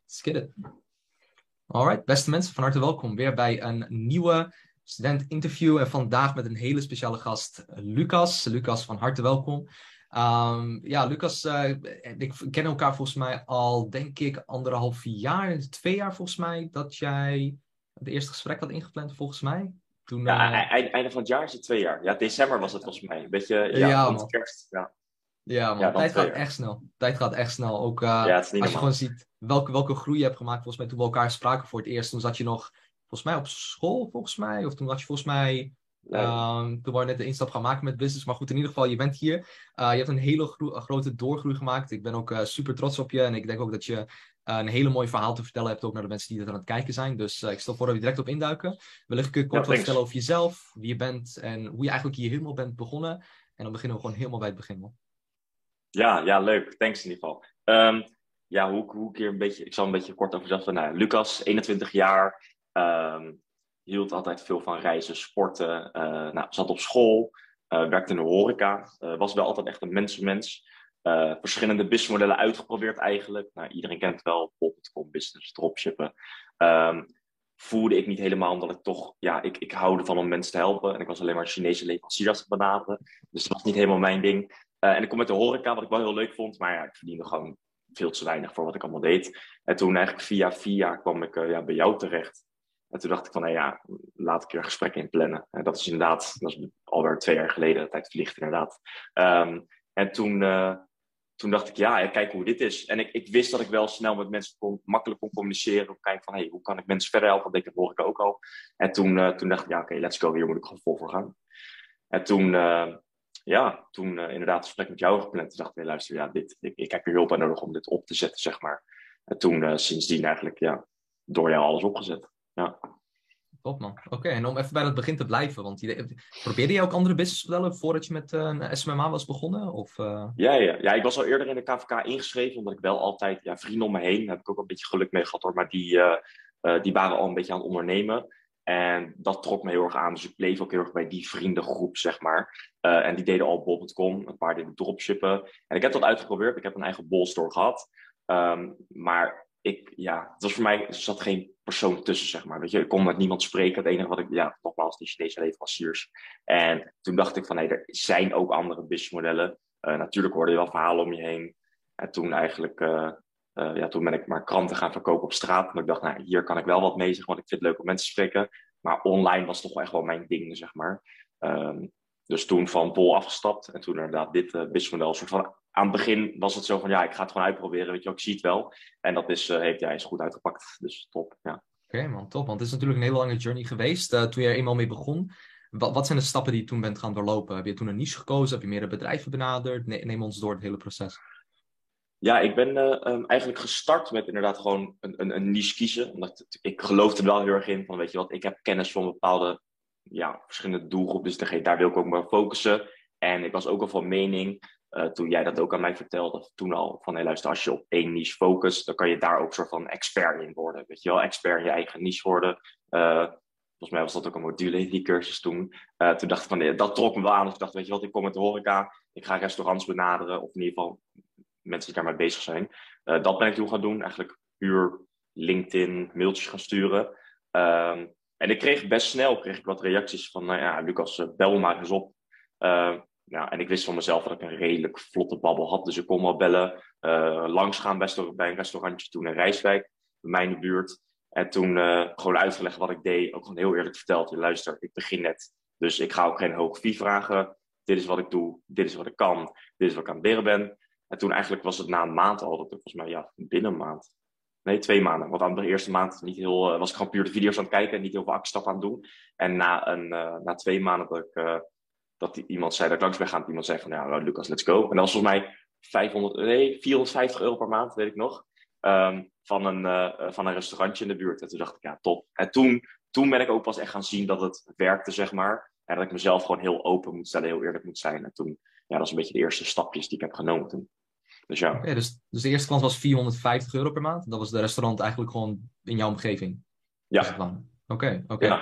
let's get it. Alright, beste mensen, van harte welkom weer bij een nieuwe student interview. En vandaag met een hele speciale gast, Lucas. Lucas, van harte welkom. Um, ja, Lucas, uh, ik ken elkaar volgens mij al, denk ik, anderhalf jaar, twee jaar volgens mij, dat jij het eerste gesprek had ingepland, volgens mij. Toen, ja, uh... einde van het jaar is het twee jaar. Ja, december was het volgens mij. Een beetje, ja, ja kerst. Ja. Ja, man, tijd gaat echt snel. Tijd gaat echt snel. Ook uh, als je gewoon ziet welke, welke groei je hebt gemaakt. Volgens mij toen we elkaar spraken voor het eerst. Toen zat je nog, volgens mij op school, volgens mij. Of toen had je volgens mij, um, toen we net de instap gaan maken met business. Maar goed, in ieder geval, je bent hier. Uh, je hebt een hele grote doorgroei gemaakt. Ik ben ook uh, super trots op je. En ik denk ook dat je een hele mooi verhaal te vertellen hebt. Ook naar de mensen die er aan het kijken zijn. Dus ik stel voor dat we direct op induiken. Wil ik kort wat vertellen over jezelf. Wie je bent en hoe je eigenlijk hier helemaal bent begonnen. En dan beginnen we gewoon helemaal bij het begin. Man. Ja, ja, leuk. Thanks in ieder geval. Um, ja, hoe, hoe ik een beetje, ik zal een beetje kort over zeggen. Nou, Lucas, 21 jaar, um, hield altijd veel van reizen, sporten, uh, nou, zat op school, uh, werkte in de horeca, uh, was wel altijd echt een mensenmens. verschillende businessmodellen uitgeprobeerd eigenlijk. Nou, iedereen kent wel bol.com, business, dropshippen. Um, voelde ik niet helemaal, omdat ik toch, ja, ik, ik houde van om mensen te helpen. En ik was alleen maar Chinese leveranciers te benaderen. Dus dat was niet helemaal mijn ding. En ik kom met de horeca, wat ik wel heel leuk vond. Maar ja, ik verdiende gewoon veel te weinig voor wat ik allemaal deed. En toen eigenlijk via via kwam ik uh, ja, bij jou terecht. En toen dacht ik van, nou ja, laat ik er een gesprek in plannen. En dat is inderdaad, dat is alweer twee jaar geleden, de tijd vliegt inderdaad. Um, en toen, uh, toen dacht ik, ja, kijk hoe dit is. En ik, ik wist dat ik wel snel met mensen kon, makkelijk kon communiceren. Om kijken van, hey, hoe kan ik mensen verder helpen? Dat hoor ik ook al. En toen, uh, toen dacht ik, ja, oké, let's go. Hier moet ik gewoon vol voor gaan. En toen, ja, toen uh, inderdaad een gesprek met jou gepland. Toen dacht ik, luister, ja, dit, ik, ik heb hier hulp aan nodig om dit op te zetten, zeg maar. En toen uh, sindsdien eigenlijk, ja, door jou alles opgezet. Ja. Top man. Oké, en om even bij het begin te blijven, want je, probeerde je ook andere businessmodellen voordat je met uh, SMMA was begonnen? Of, uh... ja, ja, ja, ik was al eerder in de KVK ingeschreven, omdat ik wel altijd, ja, vrienden om me heen, daar heb ik ook een beetje geluk mee gehad hoor, maar die, uh, die waren al een beetje aan het ondernemen. En dat trok me heel erg aan. Dus ik bleef ook heel erg bij die vriendengroep, zeg maar. Uh, en die deden al bol.com, een paar deden dropshippen. En ik heb dat uitgeprobeerd. Ik heb een eigen bolstore gehad. Um, maar ik, ja, het was voor mij, er zat geen persoon tussen, zeg maar. Weet je, ik kon met niemand spreken. Het enige wat ik, ja, nogmaals, die Chinese leveranciers. En toen dacht ik van, nee, er zijn ook andere businessmodellen. Uh, natuurlijk hoorde je wel verhalen om je heen. En toen eigenlijk, uh, uh, ja, toen ben ik maar kranten gaan verkopen op straat. Want ik dacht, nou, hier kan ik wel wat mee, zeg, want ik vind het leuk om mensen te spreken. Maar online was toch echt wel mijn ding, zeg maar. Um, dus toen van Bol afgestapt en toen inderdaad dit uh, businessmodel. Soort van, aan het begin was het zo van, ja, ik ga het gewoon uitproberen, weet je, ik zie het wel. En dat is, uh, heeft, ja, is goed uitgepakt, dus top, ja. Oké man, top. Want het is natuurlijk een hele lange journey geweest toen je er eenmaal mee begon. Wat, wat, zijn de stappen die je toen bent gaan doorlopen? Heb je toen een niche gekozen? Heb je meerdere bedrijven benaderd? Ne neem ons door het hele proces. Ja, ik ben uh, um, eigenlijk gestart met inderdaad gewoon een, een, een niche kiezen. Omdat ik geloof er wel heel erg in van, weet je wat, ik heb kennis van bepaalde ja, verschillende doelgroepen. Dus daar wil ik ook maar focussen. En ik was ook al van mening, uh, toen jij dat ook aan mij vertelde, toen al, van hey, luister, als je op één niche focust, dan kan je daar ook soort van expert in worden. Weet je wel, expert in je eigen niche worden. Uh, volgens mij was dat ook een module in die cursus toen. Toen dacht ik van, nee, dat trok me wel aan. Dus ik dacht, weet je wat, ik kom met de horeca, ik ga restaurants benaderen, of in ieder geval mensen die daarmee bezig zijn. Uh, dat ben ik toen gaan doen. Eigenlijk puur LinkedIn, mailtjes gaan sturen. Um, en ik kreeg best snel kreeg ik wat reacties van, nou ja, Lucas, uh, bel maar eens op. Uh, ja, en ik wist van mezelf dat ik een redelijk vlotte babbel had. Dus ik kon wel bellen. Uh, langs gaan bij, een restaurantje toen in Rijswijk, bij mij in de buurt. En toen gewoon uitgelegd wat ik deed. Ook gewoon heel eerlijk verteld. Luister, ik begin net. Dus ik ga ook geen hoge fee vragen. Dit is wat ik doe. Dit is wat ik kan. Dit is wat ik aan het leren ben. En toen eigenlijk was het na een maand al, dat ik volgens mij ja, binnen een maand. Nee, twee maanden. Want aan de eerste maand niet heel, uh, was ik gewoon puur de video's aan het kijken en niet heel veel actiestappen aan het doen. En na, een, uh, na twee maanden dat, ik, uh, dat iemand zei dat ik langs ben gaan, iemand zei van ja, Lucas, let's go. En dat was volgens mij 500, nee, 450 euro per maand, weet ik nog. Um, van, een, van een restaurantje in de buurt. En toen dacht ik, ja, top. En toen, toen ben ik ook pas echt gaan zien dat het werkte, zeg maar. En dat ik mezelf gewoon heel open moet stellen, heel eerlijk moet zijn. En toen, ja, dat was een beetje de eerste stapjes die ik heb genomen toen. Dus ja. Okay, dus, dus de eerste klant was 450 euro per maand. Dat was de restaurant eigenlijk gewoon in jouw omgeving. Ja. Oké, oké.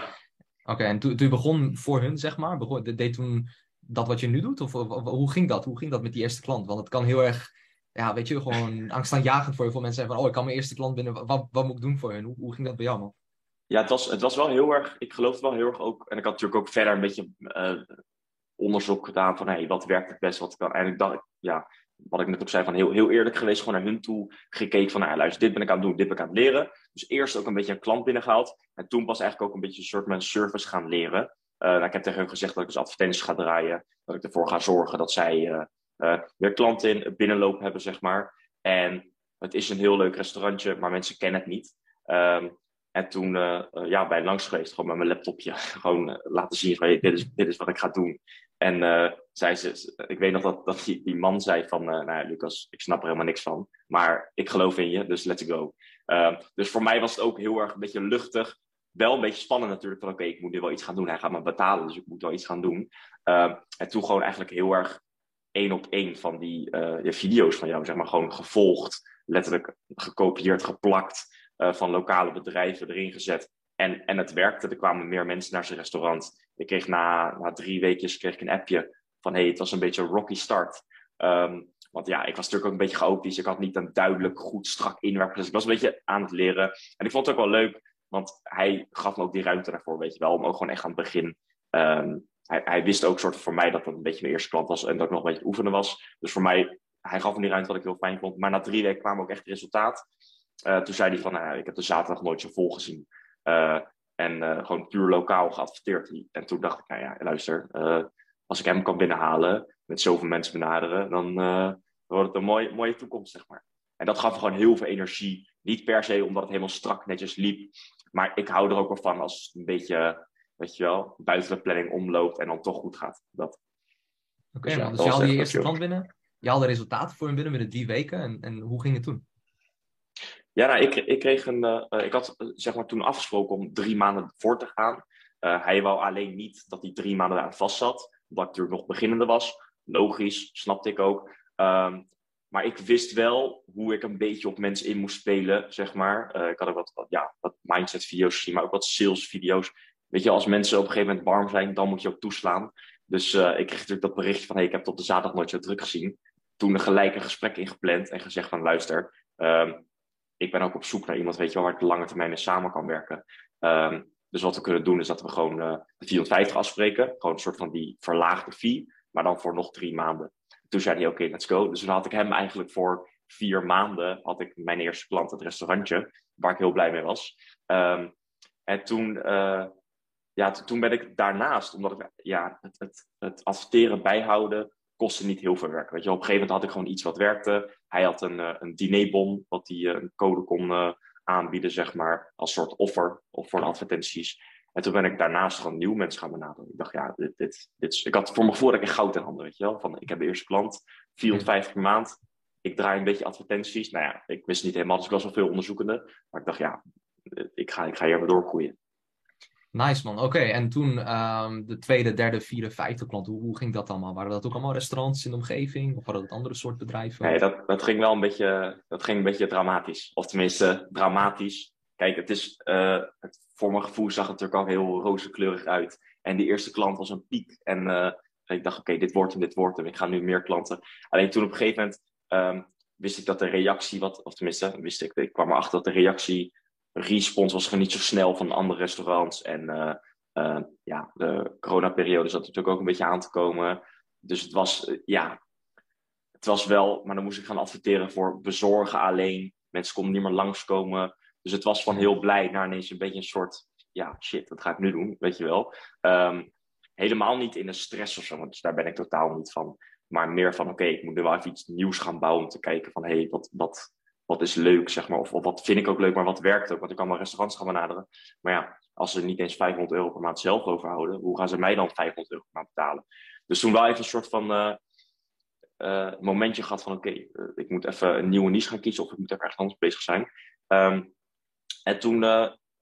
Oké, en toen, toen je begon voor hun, zeg maar, begon, deed toen dat wat je nu doet? Of, of, hoe ging dat? Hoe ging dat met die eerste klant? Want het kan heel erg ja, weet je, gewoon angstaanjagend voor heel veel mensen zijn van, oh, ik kan mijn eerste klant binnen, wat, wat moet ik doen voor hen? Hoe, hoe ging dat bij jou, man? Ja, het was, het was wel heel erg, ik geloof wel heel erg ook, en ik had natuurlijk ook verder een beetje uh, onderzoek gedaan van, hey, wat werkt het best, wat kan, en ik dacht, ja, wat ik net ook zei, van heel, heel eerlijk geweest, gewoon naar hun toe gekeken van, nou, luister, dit ben ik aan het doen, dit ben ik aan het leren. Dus eerst ook een beetje een klant binnengehaald, en toen pas eigenlijk ook een beetje een soort van service gaan leren. Uh, nou, ik heb tegen hen gezegd dat ik dus advertenties ga draaien, dat ik ervoor ga zorgen dat zij uh, weer klanten in binnenloop hebben, zeg maar. En het is een heel leuk restaurantje, maar mensen kennen het niet. Um, en toen uh, ja, bij langs geweest, gewoon met mijn laptopje, gewoon uh, laten zien van dit, is, dit is wat ik ga doen. En zei ze, ik weet nog dat, dat die, die man zei van, nou ja, Lucas, ik snap er helemaal niks van, maar ik geloof in je, dus let's go. Ehm, dus voor mij was het ook heel erg een beetje luchtig, wel een beetje spannend natuurlijk, van oké, ik moet nu wel iets gaan doen. Hij gaat me betalen, dus ik moet wel iets gaan doen. Ehm, en toen gewoon eigenlijk heel erg één op één van die video's van jou, zeg maar, gewoon gevolgd, letterlijk gekopieerd, geplakt. Eh, van lokale bedrijven erin gezet. En, en het werkte. Er kwamen meer mensen naar zijn restaurant. Ik kreeg na, na drie weken kreeg ik een appje van hey, het was een beetje een rocky start. Um, want ja, ik was natuurlijk ook een beetje chaotisch. Ik had niet een duidelijk, goed, strak inwerk. Dus ik was een beetje aan het leren. En ik vond het ook wel leuk, want hij gaf me ook die ruimte daarvoor, weet je wel. Om ook gewoon echt aan het begin. Um, hij, hij, wist ook soort voor mij dat dat een beetje mijn eerste klant was en dat ik nog een beetje oefenen was. Dus voor mij, hij gaf me die ruimte wat ik heel fijn vond. Maar na drie weken kwam ook echt resultaat. Uh, toen zei hij van, nou, ik heb de zaterdag nooit zo vol gezien. Uh, en uh, gewoon puur lokaal geadverteerd. En toen dacht ik, nou ja, luister, als ik hem kan binnenhalen, met zoveel mensen benaderen, dan wordt het een mooie, mooie toekomst, zeg maar. En dat gaf gewoon heel veel energie. Niet per se omdat het helemaal strak netjes liep. Maar ik hou er ook wel van als het een beetje, weet je wel, buiten de planning omloopt en dan toch goed gaat. Oké, okay, dus, ja, dus je haalde je eerste klant binnen. Je haalde resultaten voor hem binnen binnen die weken. En, en hoe ging het toen? Ja, nou, ik, ik, kreeg een, uh, ik had zeg maar toen afgesproken om drie maanden voor te gaan. Hij wou alleen niet dat hij drie maanden daar vast zat, omdat ik natuurlijk nog beginnende was. Logisch, snapte ik ook. Um, maar ik wist wel hoe ik een beetje op mensen in moest spelen, zeg maar. Ik had ook wat, wat, ja, wat mindset-video's gezien, maar ook wat sales-video's. Weet je, als mensen op een gegeven moment warm zijn, dan moet je ook toeslaan. Dus ik kreeg natuurlijk dat berichtje van, hey, ik heb tot de zaterdag nooit zo druk gezien. Toen gelijk een gesprek ingepland en gezegd van, luister, um, ik ben ook op zoek naar iemand, weet je wel, waar ik lange termijn mee samen kan werken. Um, dus wat we kunnen doen is dat we gewoon uh, de 450 afspreken. Gewoon een soort van die verlaagde fee, maar dan voor nog drie maanden. Toen zei hij, oké, let's go. Dus dan had ik hem eigenlijk voor vier maanden, had ik mijn eerste klant, het restaurantje, waar ik heel blij mee was. Um, en toen, uh, ja, toen ben ik daarnaast, omdat ik ja, het, het, het adverteren bijhouden, kostte niet heel veel werk. Weet je, op een gegeven moment had ik gewoon iets wat werkte. Hij had een, uh, een dinerbon, wat hij uh, een code kon uh, aanbieden, zeg maar, als soort offer of voor advertenties. En toen ben ik daarnaast gewoon nieuw mensen gaan benaderen. Ik dacht, ja, dit, dit, dit is... Ik had voor mijn gevoel dat ik goud in handen, weet je wel. Van, ik heb de eerste klant, 450 per maand. Ik draai een beetje advertenties. Nou ja, ik wist niet helemaal, dus ik was wel veel onderzoekende. Maar ik dacht, ja, ik ga, ik ga hier maar doorgroeien. Nice man, oké. En toen um, de tweede, derde, vierde, vijfde klant, hoe, hoe, ging dat allemaal? Waren dat ook allemaal restaurants in de omgeving? Of waren dat andere soort bedrijven? Nee, dat, dat ging wel een beetje, dat ging een beetje dramatisch. Of tenminste, dramatisch. Kijk, het is, het, voor mijn gevoel zag het natuurlijk al heel rozenkleurig uit. En die eerste klant was een piek. En uh, ik dacht, oké, dit wordt hem, dit wordt hem. Ik ga nu meer klanten. Alleen toen op een gegeven moment um, wist ik dat de reactie, wat, of tenminste, wist ik, ik kwam erachter dat de reactie respons was gewoon niet zo snel van andere restaurants. En uh, uh, ja, de coronaperiode zat natuurlijk ook een beetje aan te komen. Dus het was, uh, ja, het was wel, maar dan moest ik gaan adverteren voor bezorgen alleen. Mensen konden niet meer langskomen. Dus het was van heel blij naar ineens een beetje een soort, ja, shit, wat ga ik nu doen, weet je wel. Um, helemaal niet in een stress of zo, want dus daar ben ik totaal niet van. Maar meer van, oké, ik moet nu wel even iets nieuws gaan bouwen om te kijken van, hé, hey, wat, wat, wat is leuk, zeg maar. Of, of, wat vind ik ook leuk, maar wat werkt ook. Want ik kan wel restaurants gaan benaderen. Maar ja, als ze niet eens 500 euro per maand zelf overhouden, hoe gaan ze mij dan 500 euro per maand betalen? Dus toen wel even een soort van uh, uh, momentje gehad van oké, uh, ik moet even een nieuwe niche gaan kiezen of ik moet even ergens anders bezig zijn. Um, en toen,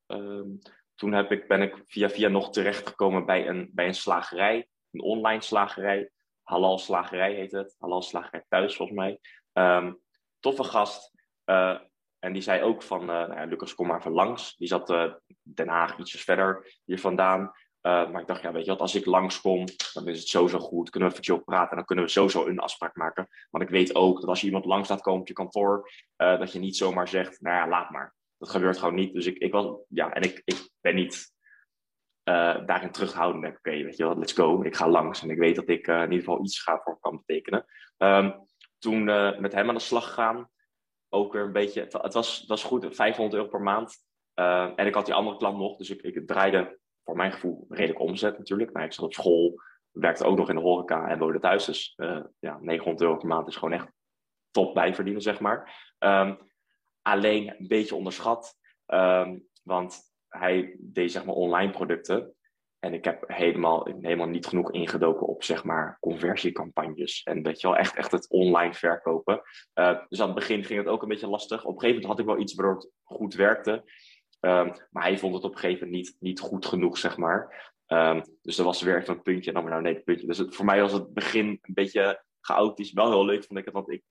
um, toen heb ik, ben ik via via nog terechtgekomen bij een, bij een slagerij, een online slagerij. Halal slagerij heet het. Halal slagerij thuis volgens mij. Um, toffe gast. Uh, en die zei ook van, uh, nou ja, Lucas, kom maar even langs. Die zat uh, Den Haag ietsjes verder hier vandaan. Uh, maar ik dacht, ja, weet je wat, als ik langskom, dan is het sowieso goed. Kunnen we even chill praten en dan kunnen we sowieso een afspraak maken. Want ik weet ook dat als je iemand langs laat komen op je kantoor, uh, dat je niet zomaar zegt, nou ja, laat maar. Dat gebeurt gewoon niet. Dus ik, ik was, ja, en ik, ik ben niet uh, daarin terughoudend. Oké, weet je wat, let's go. Ik ga langs en ik weet dat ik in ieder geval iets ga voor kan betekenen. Um, toen met hem aan de slag gegaan, ook weer een beetje, het, was, was goed, 500 euro per maand. en ik had die andere klant nog, dus ik, ik draaide voor mijn gevoel redelijk omzet natuurlijk. Maar ik zat op school, werkte ook nog in de horeca en woonde thuis. Dus uh, ja, 900 euro per maand is gewoon echt top bijverdienen, zeg maar. Um, alleen een beetje onderschat, um, want hij deed zeg maar online producten. En ik heb helemaal, helemaal niet genoeg ingedoken op zeg maar conversiecampagnes. En weet je wel, echt, echt het online verkopen. Uh, dus aan het begin ging het ook een beetje lastig. Op een gegeven moment had ik wel iets waardoor het goed werkte. Um, maar hij vond het op een gegeven moment niet, niet goed genoeg, zeg maar. Um, dus dat was weer een puntje en dan maar nou nee, puntje. Dus voor mij was het begin een beetje chaotisch. Wel heel leuk vond ik het, want ik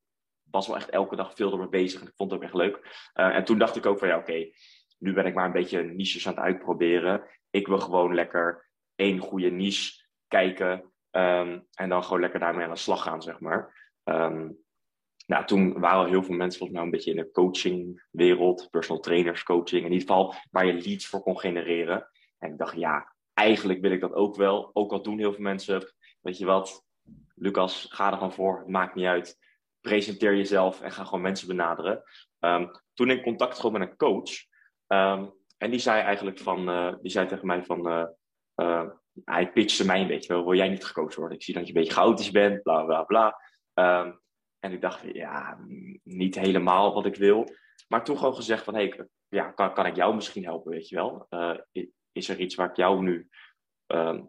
was wel echt elke dag veel ermee bezig en ik vond het ook echt leuk. Uh, en toen dacht ik ook van ja, oké, nu ben ik maar een beetje niches aan het uitproberen. Ik wil gewoon lekker één goede niche kijken um, en dan gewoon lekker daarmee aan de slag gaan, zeg maar. Um, nou, toen waren heel veel mensen volgens mij een beetje in de coachingwereld, personal trainers coaching, in ieder geval waar je leads voor kon genereren. En ik dacht, ja, eigenlijk wil ik dat ook wel. Ook al doen heel veel mensen, weet je wat, Lucas, ga er gewoon voor, maakt niet uit. Presenteer jezelf en ga gewoon mensen benaderen. Um, toen in contact gewoon met een coach. Um, en die zei eigenlijk van, uh, die zei tegen mij van, uh, uh, hij pitchte mij een beetje, wil jij niet gecoacht worden? Ik zie dat je een beetje chaotisch bent, bla bla bla. Um, en ik dacht, ja, niet helemaal wat ik wil. Maar toen gewoon gezegd van, hey, ja, kan, kan ik jou misschien helpen, weet je wel? Is er iets waar ik jou nu uh,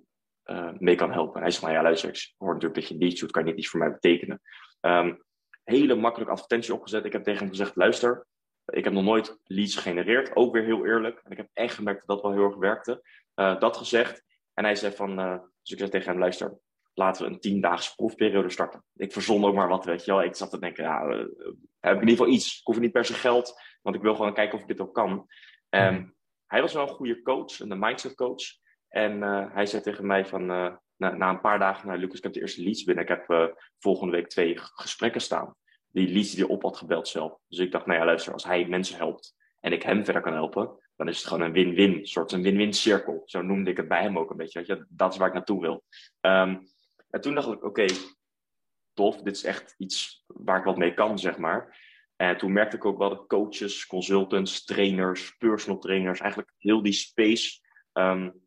mee kan helpen? En hij zei, nou ja, luister, ik hoor natuurlijk dat je niets doet, kan niet iets voor mij betekenen? Um, hele makkelijke advertentie opgezet. Ik heb tegen hem gezegd, luister, ik heb nog nooit leads gegenereerd. Ook weer heel eerlijk. En ik heb echt gemerkt dat dat wel heel erg werkte. Uh, dat gezegd. En hij zei van, dus ik zei tegen hem, luister, laten we een tiendaagse proefperiode starten. Ik verzon ook maar wat, weet je wel. Ik zat te denken, ja, uh, heb ik in ieder geval iets. Ik hoef niet per se geld, want ik wil gewoon kijken of ik dit ook kan. Um, hij was wel een goede coach, een mindset coach. En hij zei tegen mij van, na, na, een paar dagen, nou Lucas, ik heb de eerste leads binnen. Ik heb volgende week twee gesprekken staan. Die leads die op had gebeld zelf. Dus ik dacht, nou ja, luister, als hij mensen helpt en ik hem verder kan helpen, dan is het gewoon een win-win, soort een win-win cirkel. Zo noemde ik het bij hem ook een beetje. Dat is waar ik naartoe wil. Um, en toen dacht ik, oké, tof, dit is echt iets waar ik wat mee kan, zeg maar. En toen merkte ik ook wel dat coaches, consultants, trainers, personal trainers, eigenlijk heel die space. Um,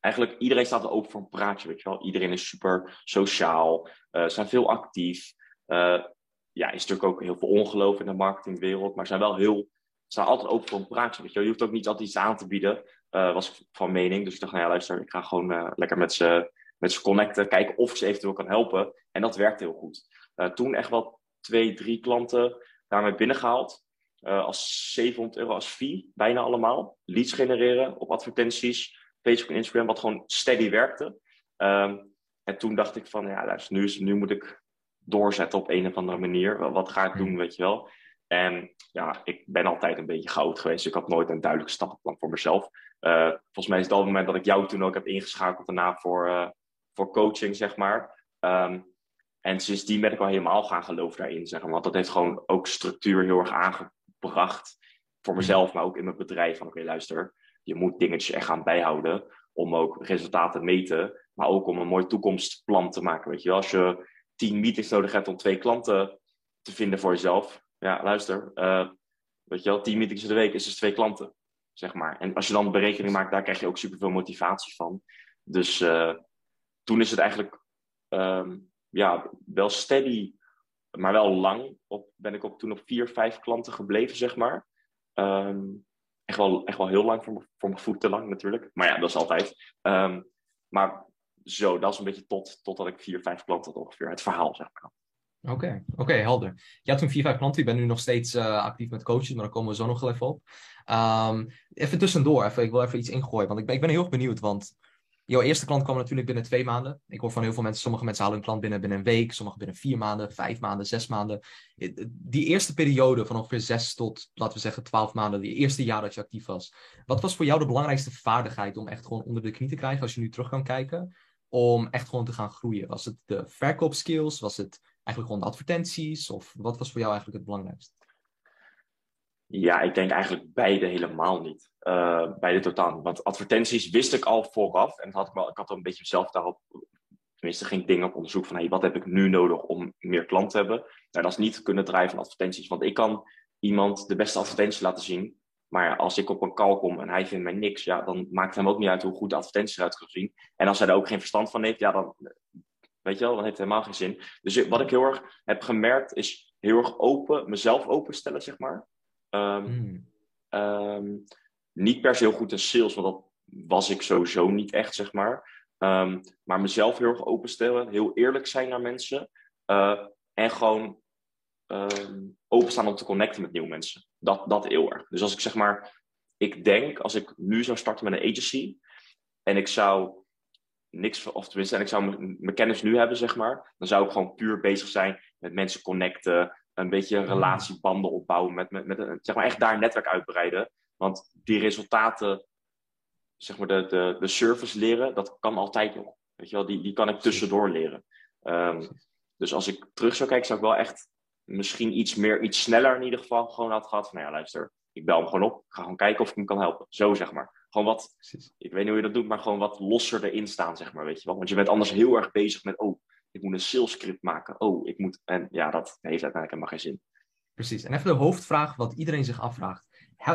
eigenlijk iedereen staat er open voor een praatje, weet je wel. Iedereen is super sociaal, uh, zijn veel actief. Uh, ja, is natuurlijk ook heel veel ongeloof in de marketingwereld, maar zijn wel heel, staan altijd open voor een praatje, weet je. Je hoeft ook niet altijd iets aan te bieden, uh, was ik van mening. Dus ik dacht, nou ja, luister, ik ga gewoon lekker met ze met ze connecten, kijken of ze eventueel kan helpen. En dat werkt heel goed. Uh, toen echt wel twee, drie klanten daarmee binnengehaald. Als 700 euro als fee, bijna allemaal. Leads genereren op advertenties, Facebook en Instagram, wat gewoon steady werkte. Um, en toen dacht ik van, ja, luister, nu, nu moet ik doorzetten op een of andere manier. Wat ga ik doen, weet je wel? En ja, ik ben altijd een beetje goud geweest. Ik had nooit een duidelijk stappenplan voor mezelf. Uh, volgens mij is het al het moment dat ik jou toen ook heb ingeschakeld daarna voor, uh, voor coaching, zeg maar. Um, en sindsdien ben ik al helemaal gaan geloven daarin, zeg maar. Want dat heeft gewoon ook structuur heel erg aangebracht. Voor mezelf, maar ook in mijn bedrijf. Van oké, okay, luister, je moet dingetjes echt gaan bijhouden. Om ook resultaten te meten. Maar ook om een mooi toekomstplan te maken. Weet je wel, als je tien meetings nodig hebt om twee klanten te vinden voor jezelf. Ja, luister. Uh, weet je wel, tien meetings in de week is dus twee klanten. Zeg maar. En als je dan berekening maakt, daar krijg je ook superveel motivatie van. Dus uh, toen is het eigenlijk um, ja, wel steady, maar wel lang. Op, ben ik op, toen op vier, vijf klanten gebleven, zeg maar. Um, echt, wel, echt wel heel lang voor, voor mijn voet te lang natuurlijk. Maar ja, dat is altijd. Um, maar zo, dat is een beetje tot, totdat ik vier, vijf klanten had ongeveer. Het verhaal, zeg maar. Oké, oké, helder. Je had toen vier, vijf klanten. Je bent nu nog steeds uh, actief met coaches, maar daar komen we zo nog wel even op. Um, even tussendoor, even, ik wil even iets ingooien, want ik ben, ik ben heel erg benieuwd, want jouw eerste klant kwam natuurlijk binnen twee maanden. Ik hoor van heel veel mensen, sommige mensen halen een klant binnen, binnen een week, sommige binnen vier maanden, vijf maanden, zes maanden. Die eerste periode van ongeveer zes tot, laten we zeggen, twaalf maanden, die eerste jaar dat je actief was. Wat was voor jou de belangrijkste vaardigheid om echt gewoon onder de knie te krijgen, als je nu terug kan kijken, om echt gewoon te gaan groeien? Was het de verkoopskills? Was het eigenlijk gewoon advertenties? Of wat was voor jou eigenlijk het belangrijkste? Ja, ik denk eigenlijk beide helemaal niet. Uh, beide totaal. Want advertenties wist ik al vooraf. En had ik, wel, ik had al een beetje zelf daarop. Tenminste, ging dingen op onderzoek van hey, wat heb ik nu nodig om meer klanten te hebben. Nou, dat is niet kunnen draaien van advertenties. Want ik kan iemand de beste advertentie laten zien. Maar als ik op een call kom en hij vindt mij niks, ja, dan maakt het hem ook niet uit hoe goed de advertenties eruit gaan zien. En als hij er ook geen verstand van heeft, ja, dan, weet je wel, dan heeft het helemaal geen zin. Dus wat ik heel erg heb gemerkt, is heel erg open, mezelf openstellen, zeg maar. Um, um, niet per se heel goed in sales, want dat was ik sowieso niet echt, zeg maar. Um, maar mezelf heel erg openstellen, heel eerlijk zijn naar mensen. Uh, en gewoon openstaan om te connecten met nieuwe mensen. Dat, dat heel erg. Dus als ik zeg maar, ik denk, als ik nu zou starten met een agency en ik zou niks, of tenminste, en ik zou mijn kennis nu hebben, zeg maar, dan zou ik gewoon puur bezig zijn met mensen connecten, een beetje mm. relatiebanden opbouwen, met, met, met zeg maar echt daar een netwerk uitbreiden. Want die resultaten, zeg maar de, de, de service leren, dat kan altijd nog. Weet je wel, die, die kan ik tussendoor leren. Um, dus als ik terug zou kijken, zou ik wel echt misschien iets meer, iets sneller in ieder geval gewoon had gehad. Van nou ja, luister, ik bel hem gewoon op. Ik ga gewoon kijken of ik hem kan helpen. Zo zeg maar. Gewoon wat, ik weet niet hoe je dat doet, maar gewoon wat losser erin staan, zeg maar. Weet je wel? Want je bent anders heel erg bezig met, oh, ik moet een sales script maken. Oh, ik moet. En ja, dat heeft uiteindelijk helemaal geen zin. Precies. En even de hoofdvraag, wat iedereen zich afvraagt.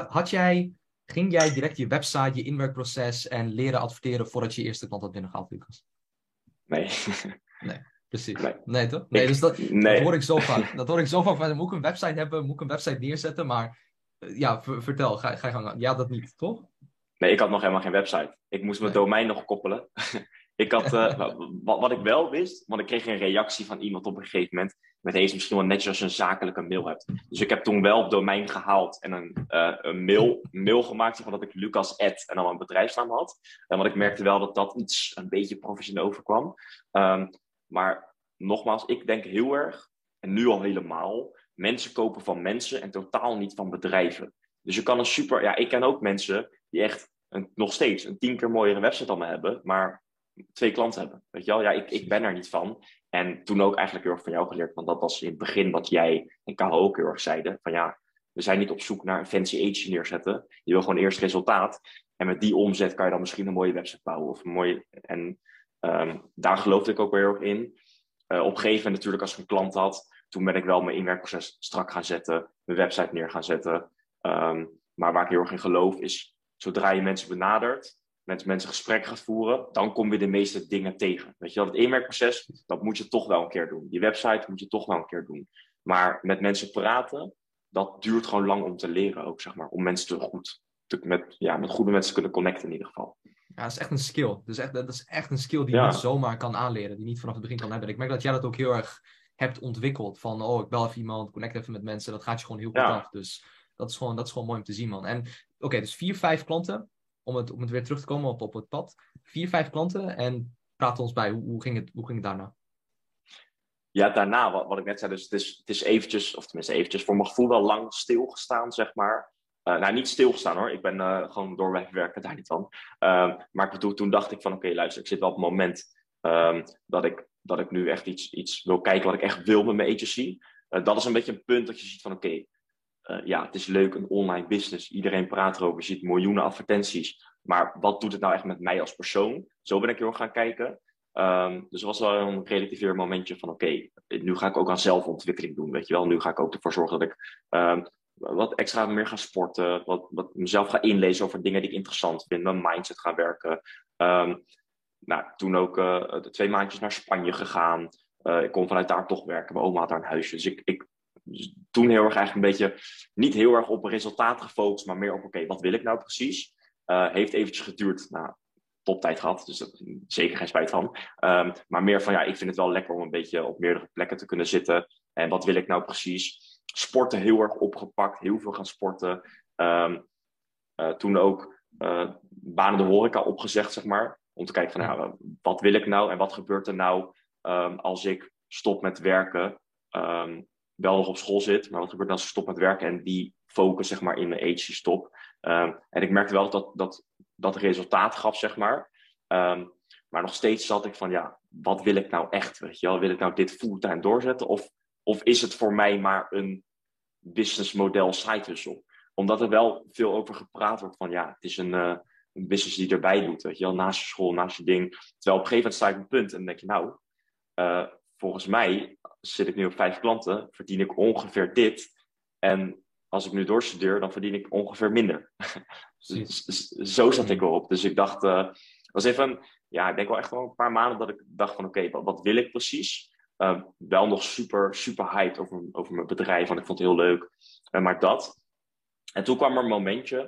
Had jij, ging jij direct je website, je inwerkproces en leren adverteren voordat je, je eerste klant had binnengehaald, Lucas? Nee. nee. Precies. Nee, nee toch? Nee, dus dat, nee. dat hoor ik zo vaak. Dat hoor ik zo vaak. Moet ik een website hebben? Moet ik een website neerzetten? Maar eh, ja, vertel. Ga, ga je gang. Ja, dat niet, toch? Nee, ik had nog helemaal geen website. Ik moest mijn domein nog koppelen. ik had, uh, wat, wat, ik wel wist, want ik kreeg een reactie van iemand op een gegeven moment. Met deze misschien wel netjes als je een zakelijke mail hebt. Dus ik heb toen wel het domein gehaald en een, uh, een mail, mail gemaakt. Van dat ik Lucas Ed en dan een bedrijfsnaam had. En want ik merkte wel dat dat iets een beetje professioneel overkwam. Um, maar nogmaals, ik denk heel erg, en nu al helemaal, mensen kopen van mensen en totaal niet van bedrijven. Dus je kan een super, ja, ik ken ook mensen die echt een, nog steeds een tien keer mooiere website dan me hebben, maar twee klanten hebben. Weet je wel, ja, ik, ik ben er niet van. En toen ook eigenlijk heel erg van jou geleerd, want dat was in het begin wat jij en Karel ook heel erg zeiden. Van ja, we zijn niet op zoek naar een fancy agency neerzetten. Je wil gewoon eerst resultaat. En met die omzet kan je dan misschien een mooie website bouwen. Of een mooie, en um, daar geloofde ik ook weer erg in. Uh, op een gegeven moment natuurlijk als ik een klant had, toen ben ik wel mijn inwerkproces strak gaan zetten, mijn website neer gaan zetten. Um, maar waar ik heel erg in geloof is, zodra je mensen benadert, met mensen gesprekken gaat voeren, dan kom je de meeste dingen tegen. Weet je wel, het inwerkproces, dat moet je toch wel een keer doen. Je website moet je toch wel een keer doen. Maar met mensen praten, dat duurt gewoon lang om te leren ook, zeg maar. Om mensen te goed, met, ja, met goede mensen te kunnen connecten in ieder geval. Ja, dat is echt een skill. Dus echt, dat is echt een skill die je niet zomaar kan aanleren. Die je niet vanaf het begin kan hebben. Ik merk dat jij dat ook heel erg hebt ontwikkeld. Van, oh, ik bel even iemand, connect even met mensen. Dat gaat je gewoon heel goed af. Dus dat is, gewoon, dat is gewoon mooi om te zien, man. En oké, dus vier, vijf klanten. Om het, om het weer terug te komen op, op het pad. Vier, vijf klanten. En praat ons bij, hoe, hoe, ging, het, hoe ging het daarna? Ja, daarna, wat, wat ik net zei, dus het is, het is eventjes, of tenminste eventjes, voor mijn gevoel wel lang stilgestaan, zeg maar. Uh, nou, niet stilgestaan hoor. Ik ben uh, gewoon doorwerken, daar niet van. Uh, maar ik bedoel, toen dacht ik van, oké, luister, ik zit wel op het moment um, dat, ik, dat ik nu echt iets, iets wil kijken wat ik echt wil met mijn agency. Eh, dat is een beetje een punt dat je ziet van, oké, ja, het is leuk, een online business. Iedereen praat erover, je ziet miljoenen advertenties. Maar wat doet het nou echt met mij als persoon? Zo ben ik heel gaan kijken. Um, dus het was wel een relativeer momentje van, oké, nu ga ik ook aan zelfontwikkeling doen, weet je wel. Nu ga ik ook ervoor zorgen dat ik wat extra meer gaan sporten, wat, wat mezelf ga inlezen over dingen die ik interessant vind, mijn mindset gaan werken. Um, nou, toen ook uh, twee maandjes naar Spanje gegaan. Uh, ik kon vanuit daar toch werken. Mijn oma had daar een huisje. Dus ik, ik toen heel erg eigenlijk een beetje, niet heel erg op resultaat gefocust, maar meer op, oké, wat wil ik nou precies? Uh, heeft eventjes geduurd, nou, toptijd gehad, dus daar zeker geen spijt van. Um, maar meer van, ja, ik vind het wel lekker om een beetje op meerdere plekken te kunnen zitten. En wat wil ik nou precies? Sporten heel erg opgepakt, heel veel gaan sporten. Um, uh, toen ook uh, banen de horeca opgezegd, zeg maar. Om te kijken van, nou, wat wil ik nou en wat gebeurt er nou ehm, als ik stop met werken, um, wel nog op school zit, maar wat gebeurt als ik stop met werken en die focus zeg maar in mijn agency stop. en ik merkte wel dat dat, dat resultaat gaf, zeg maar. maar nog steeds zat ik van, ja, wat wil ik nou echt? Weet je wel? Wil ik nou dit fulltime doorzetten? Of, of is het voor mij maar een businessmodel side hustle? Omdat er wel veel over gepraat wordt van, ja, het is een, uh, een business die erbij doet. Weet je wel? Naast je school, naast je ding. Terwijl op een gegeven moment sta ik op een punt en denk je, nou, uh, volgens mij zit ik nu op vijf klanten, verdien ik ongeveer dit. En als ik nu doorstudeer, dan verdien ik ongeveer minder. Zo zat ik erop. Dus ik dacht, uh, was even ja, ik denk wel echt wel een paar maanden dat ik dacht van oké, wat, wat, wil ik precies? Uh, wel nog super, super hyped over, over mijn bedrijf, want ik vond het heel leuk. Uh, maar dat. En toen kwam er een momentje,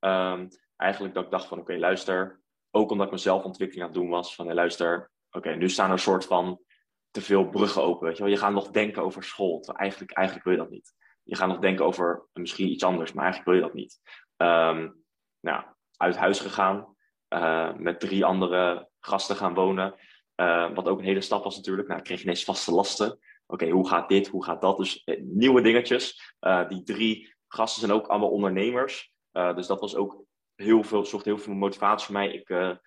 um, eigenlijk dat ik dacht van oké, luister. Ook omdat ik mezelf ontwikkeling aan het doen was. Van luister, oké, nu staan er een soort van te veel bruggen open. Weet je, wel? je gaat nog denken over school. Eigenlijk, eigenlijk wil je dat niet. Je gaat nog denken over misschien iets anders, maar eigenlijk wil je dat niet. Um, nou, uit huis gegaan. Uh, met drie andere gasten gaan wonen. Uh, wat ook een hele stap was natuurlijk. Nou, ik kreeg ineens vaste lasten. Oké, hoe gaat dit? Hoe gaat dat? Dus uh, nieuwe dingetjes. die drie gasten zijn ook allemaal ondernemers. dus dat was ook heel veel, zorgt heel veel motivatie voor mij. Ik,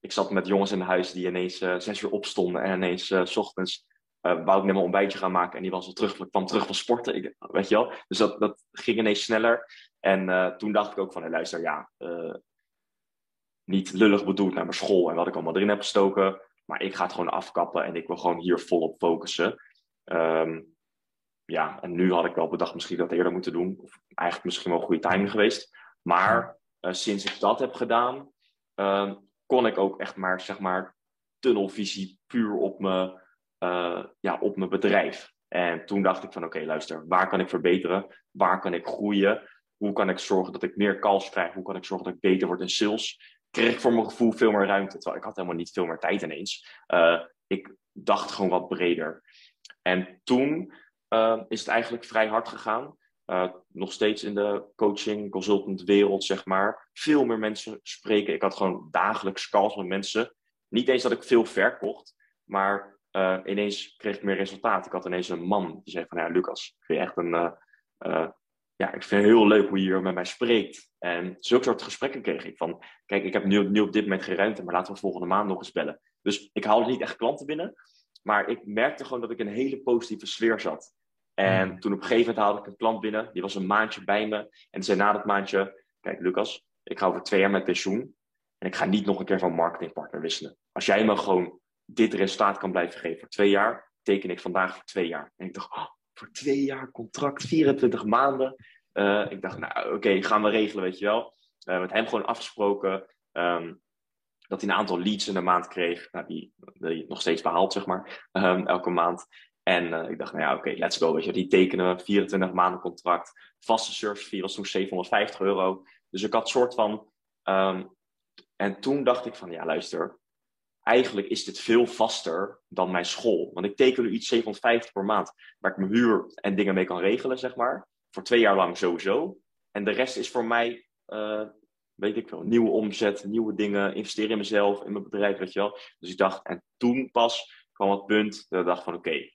ik zat met jongens in huis die ineens zes uur opstonden en ineens s ochtends wou ik net mijn ontbijtje gaan maken en die was al terug, kwam terug van sporten. Ik, weet je wel? Dus dat, dat ging ineens sneller. En toen dacht ik ook van, hey, luister, ja, niet lullig bedoeld naar mijn school en wat ik allemaal erin heb gestoken. Maar ik ga het gewoon afkappen en ik wil gewoon hier volop focussen. Um, ja, en nu had ik wel bedacht misschien dat eerder moeten doen. Of eigenlijk misschien wel een goede timing geweest. Maar uh, sinds ik dat heb gedaan, uh, kon ik ook echt maar, zeg maar, tunnelvisie puur op mijn, uh, ja, op mijn bedrijf. En toen dacht ik van oké, luister, waar kan ik verbeteren? Waar kan ik groeien? Hoe kan ik zorgen dat ik meer calls krijg? Hoe kan ik zorgen dat ik beter word in sales? Kreeg ik voor mijn gevoel veel meer ruimte. Terwijl ik had helemaal niet veel meer tijd ineens. Uh, ik dacht gewoon wat breder. En toen uh, is het eigenlijk vrij hard gegaan. Uh, nog steeds in de coaching, consultant wereld, zeg maar. Veel meer mensen spreken. Ik had gewoon dagelijks calls met mensen. Niet eens dat ik veel verkocht, maar ineens kreeg ik meer resultaat. Ik had ineens een man die zei van, ja, Lucas, vind je echt een ja, ik vind het heel leuk hoe je hier met mij spreekt. En zulke soort gesprekken kreeg ik van, kijk, ik heb nu, nu op dit moment geen ruimte, maar laten we volgende maand nog eens bellen. Dus ik haalde niet echt klanten binnen, maar ik merkte gewoon dat ik in een hele positieve sfeer zat. En hmm. toen op een gegeven moment haalde ik een klant binnen, die was een maandje bij me. En zei na dat maandje, kijk Lucas, ik ga over twee jaar met pensioen. En ik ga niet nog een keer van marketingpartner wisselen. Als jij me gewoon dit resultaat kan blijven geven voor twee jaar, teken ik vandaag voor twee jaar. En ik dacht, oh, voor twee jaar contract, 24 maanden. Uh, ik dacht, nou oké, gaan we regelen, weet je wel. Met hem gewoon afgesproken um, dat hij een aantal leads in de maand kreeg. Nou, die, die nog steeds behaalt, zeg maar, um, elke maand. En uh, ik dacht, nou ja, oké, let's go. Weet je, die tekenen 24 maanden contract. Vaste service fee was toen 750 euro. Dus ik had soort van. Um, en toen dacht ik van, ja, luister, eigenlijk is dit veel vaster dan mijn school. Want ik teken nu iets 750 per maand, waar ik mijn huur en dingen mee kan regelen, zeg maar. Voor twee jaar lang sowieso. En de rest is voor mij, uh, weet ik wel, nieuwe omzet, nieuwe dingen, investeren in mezelf, in mijn bedrijf, weet je wel. Dus ik dacht, en toen pas kwam het punt dat ik dacht van, oké,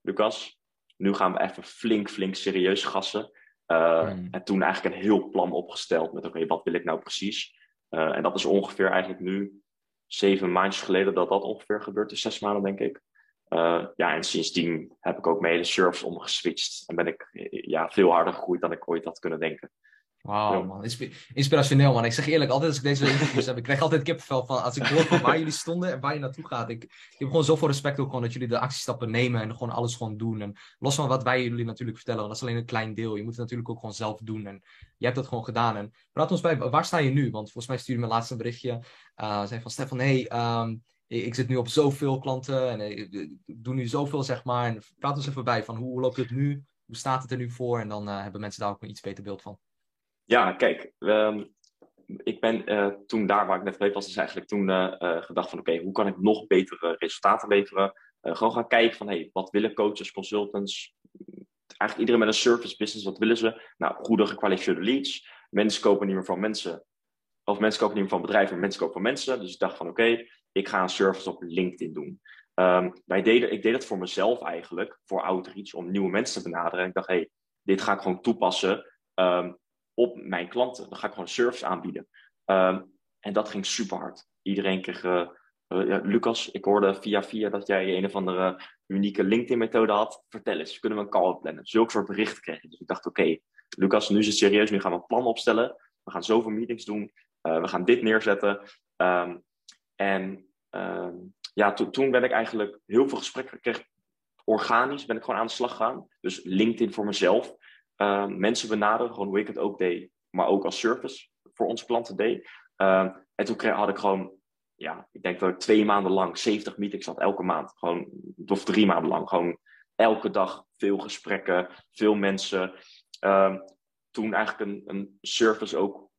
Lucas, nu gaan we even flink, flink serieus gassen. Uh, hmm. En toen eigenlijk een heel plan opgesteld met, oké, wat wil ik nou precies? Uh, en dat is ongeveer eigenlijk nu zeven maandjes geleden dat dat ongeveer gebeurt is, zes maanden denk ik. Uh, ja, en sindsdien heb ik ook mijn hele service omgeswitcht en ben ik ja, veel harder gegroeid dan ik ooit had kunnen denken. Wauw, man. Inspirationeel, man. Ik zeg eerlijk, altijd als ik deze interviews heb, ik krijg altijd kippenvel van als ik hoor van waar jullie stonden en waar je naartoe gaat. Ik, ik heb gewoon zoveel respect ook gewoon dat jullie de actiestappen nemen en gewoon alles gewoon doen. En los van wat wij jullie natuurlijk vertellen, want dat is alleen een klein deel. Je moet het natuurlijk ook gewoon zelf doen. En je hebt dat gewoon gedaan. En praat ons bij, waar sta je nu? Want volgens mij stuurde je mijn laatste berichtje. Uh, zei van Stefan, hey, um, ik zit nu op zoveel klanten en ik doe nu zoveel, zeg maar. En praat ons even bij van hoe loopt het nu? Hoe staat het er nu voor? En dan uh, hebben mensen daar ook een iets beter beeld van. Ja, kijk, um, ik ben uh, toen daar waar ik net geweest was, dus eigenlijk toen uh, gedacht van oké, hoe kan ik nog betere resultaten leveren? gewoon gaan kijken van hey, wat willen coaches, consultants, eigenlijk iedereen met een service business, wat willen ze? Nou, goede gekwalificeerde leads. Mensen kopen niet meer van mensen, of mensen kopen niet meer van bedrijven, maar mensen kopen van mensen. Dus ik dacht van oké, ik ga een service op LinkedIn doen. Um, wij deden, ik deed het voor mezelf eigenlijk, voor outreach, om nieuwe mensen te benaderen. En ik dacht, hé, hey, dit ga ik gewoon toepassen um, op mijn klanten. Dan ga ik gewoon service aanbieden. Um, en dat ging super hard. Iedereen kreeg, uh, uh, Lucas, ik hoorde via via dat jij een of andere unieke LinkedIn-methode had. Vertel eens, kunnen we een call plannen? Zulke soort berichten kreeg Dus ik dacht, oké, Lucas, nu is het serieus, nu gaan we een plan opstellen. We gaan zoveel meetings doen. Uh, we gaan dit neerzetten. Um, en um, ja, to toen ben ik eigenlijk heel veel gesprekken gekregen. Organisch ben ik gewoon aan de slag gegaan. Dus LinkedIn voor mezelf. Uh, mensen benaderen, gewoon het ook deed. Maar ook als service voor onze klanten deed. Uh, en toen had ik gewoon, ja, ik denk dat ik twee maanden lang 70 meetings had, elke maand. Gewoon, of drie maanden lang. Gewoon elke dag veel gesprekken, veel mensen. Uh, toen eigenlijk een, een service ook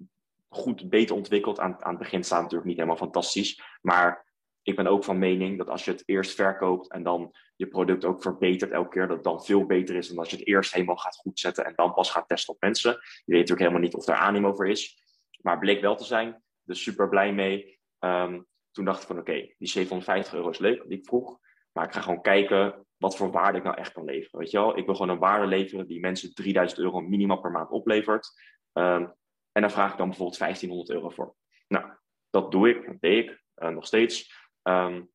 goed, beter ontwikkeld. Aan, aan het begin staat natuurlijk niet helemaal fantastisch. Maar ik ben ook van mening dat als je het eerst verkoopt en dan je product ook verbetert elke keer, dat het dan veel beter is dan als je het eerst helemaal gaat goedzetten en dan pas gaat testen op mensen. Je weet natuurlijk helemaal niet of er animo voor is, maar bleek wel te zijn. Dus super blij mee. Um, toen dacht ik van oké, die 750 euro is leuk, die ik vroeg. Maar ik ga gewoon kijken wat voor waarde ik nou echt kan leveren. Weet je wel? Ik wil gewoon een waarde leveren die mensen 3000 euro minimaal per maand oplevert. Um, en daar vraag ik dan bijvoorbeeld 1500 euro voor. Nou, dat doe ik, dat deed ik uh, nog steeds. Um,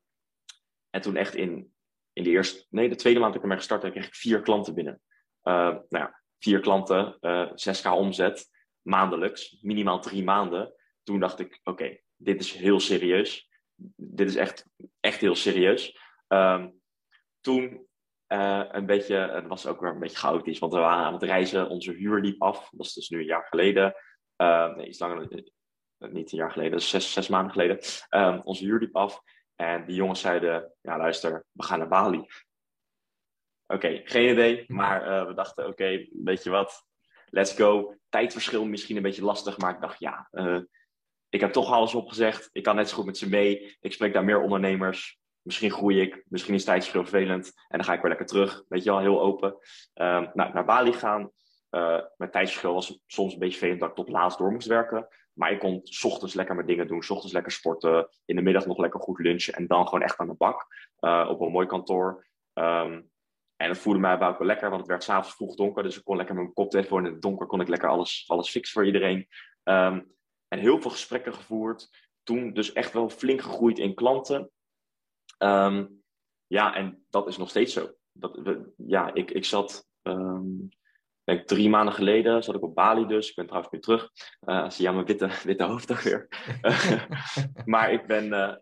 en toen echt in, in de eerste, nee, de tweede maand dat ik ermee gestart heb, kreeg ik vier klanten binnen. Uh, nou ja, vier klanten, uh, eh, 6k omzet, maandelijks, minimaal drie maanden. Toen dacht ik, oké, dit is heel serieus. Dit is echt, echt heel serieus. Um, toen uh, een beetje, het was ook weer een beetje chaotisch, want we waren aan het reizen, onze huur liep af. Dat is dus nu een jaar geleden. Nee, iets langer, niet een jaar geleden, zes, zes maanden geleden. Um, onze huur liep af. En die jongens zeiden, ja luister, we gaan naar Bali. Oké, geen idee, maar uh, we dachten, oké, okay, weet je wat, let's go. Tijdverschil misschien een beetje lastig, maar ik dacht, ja, uh, ik heb toch alles opgezegd. Ik kan net zo goed met ze mee. Ik spreek daar meer ondernemers. Misschien groei ik, misschien is tijdverschil vervelend. En dan ga ik weer lekker terug, weet je wel, heel open. Um, nou, naar Bali gaan. Uh, mijn tijdsverschil was soms een beetje vervelend dat ik tot laatst door moest werken. Maar ik kon s ochtends lekker mijn dingen doen, s ochtends lekker sporten, in de middag nog lekker goed lunchen en dan gewoon echt aan de bak uh, op een mooi kantoor. Um, en het voelde mij wel lekker, want het werd s'avonds vroeg donker, dus ik kon lekker met mijn koptelefoon in het donker, kon ik lekker alles, alles fixen voor iedereen. Um, en heel veel gesprekken gevoerd. Toen dus echt wel flink gegroeid in klanten. Um, ja, en dat is nog steeds zo. Dat, ja, ik, ik zat drie maanden geleden zat ik op Bali dus. Ik ben trouwens weer terug. Uh, zie je mijn witte, witte hoofd ook weer. maar ik ben, uh,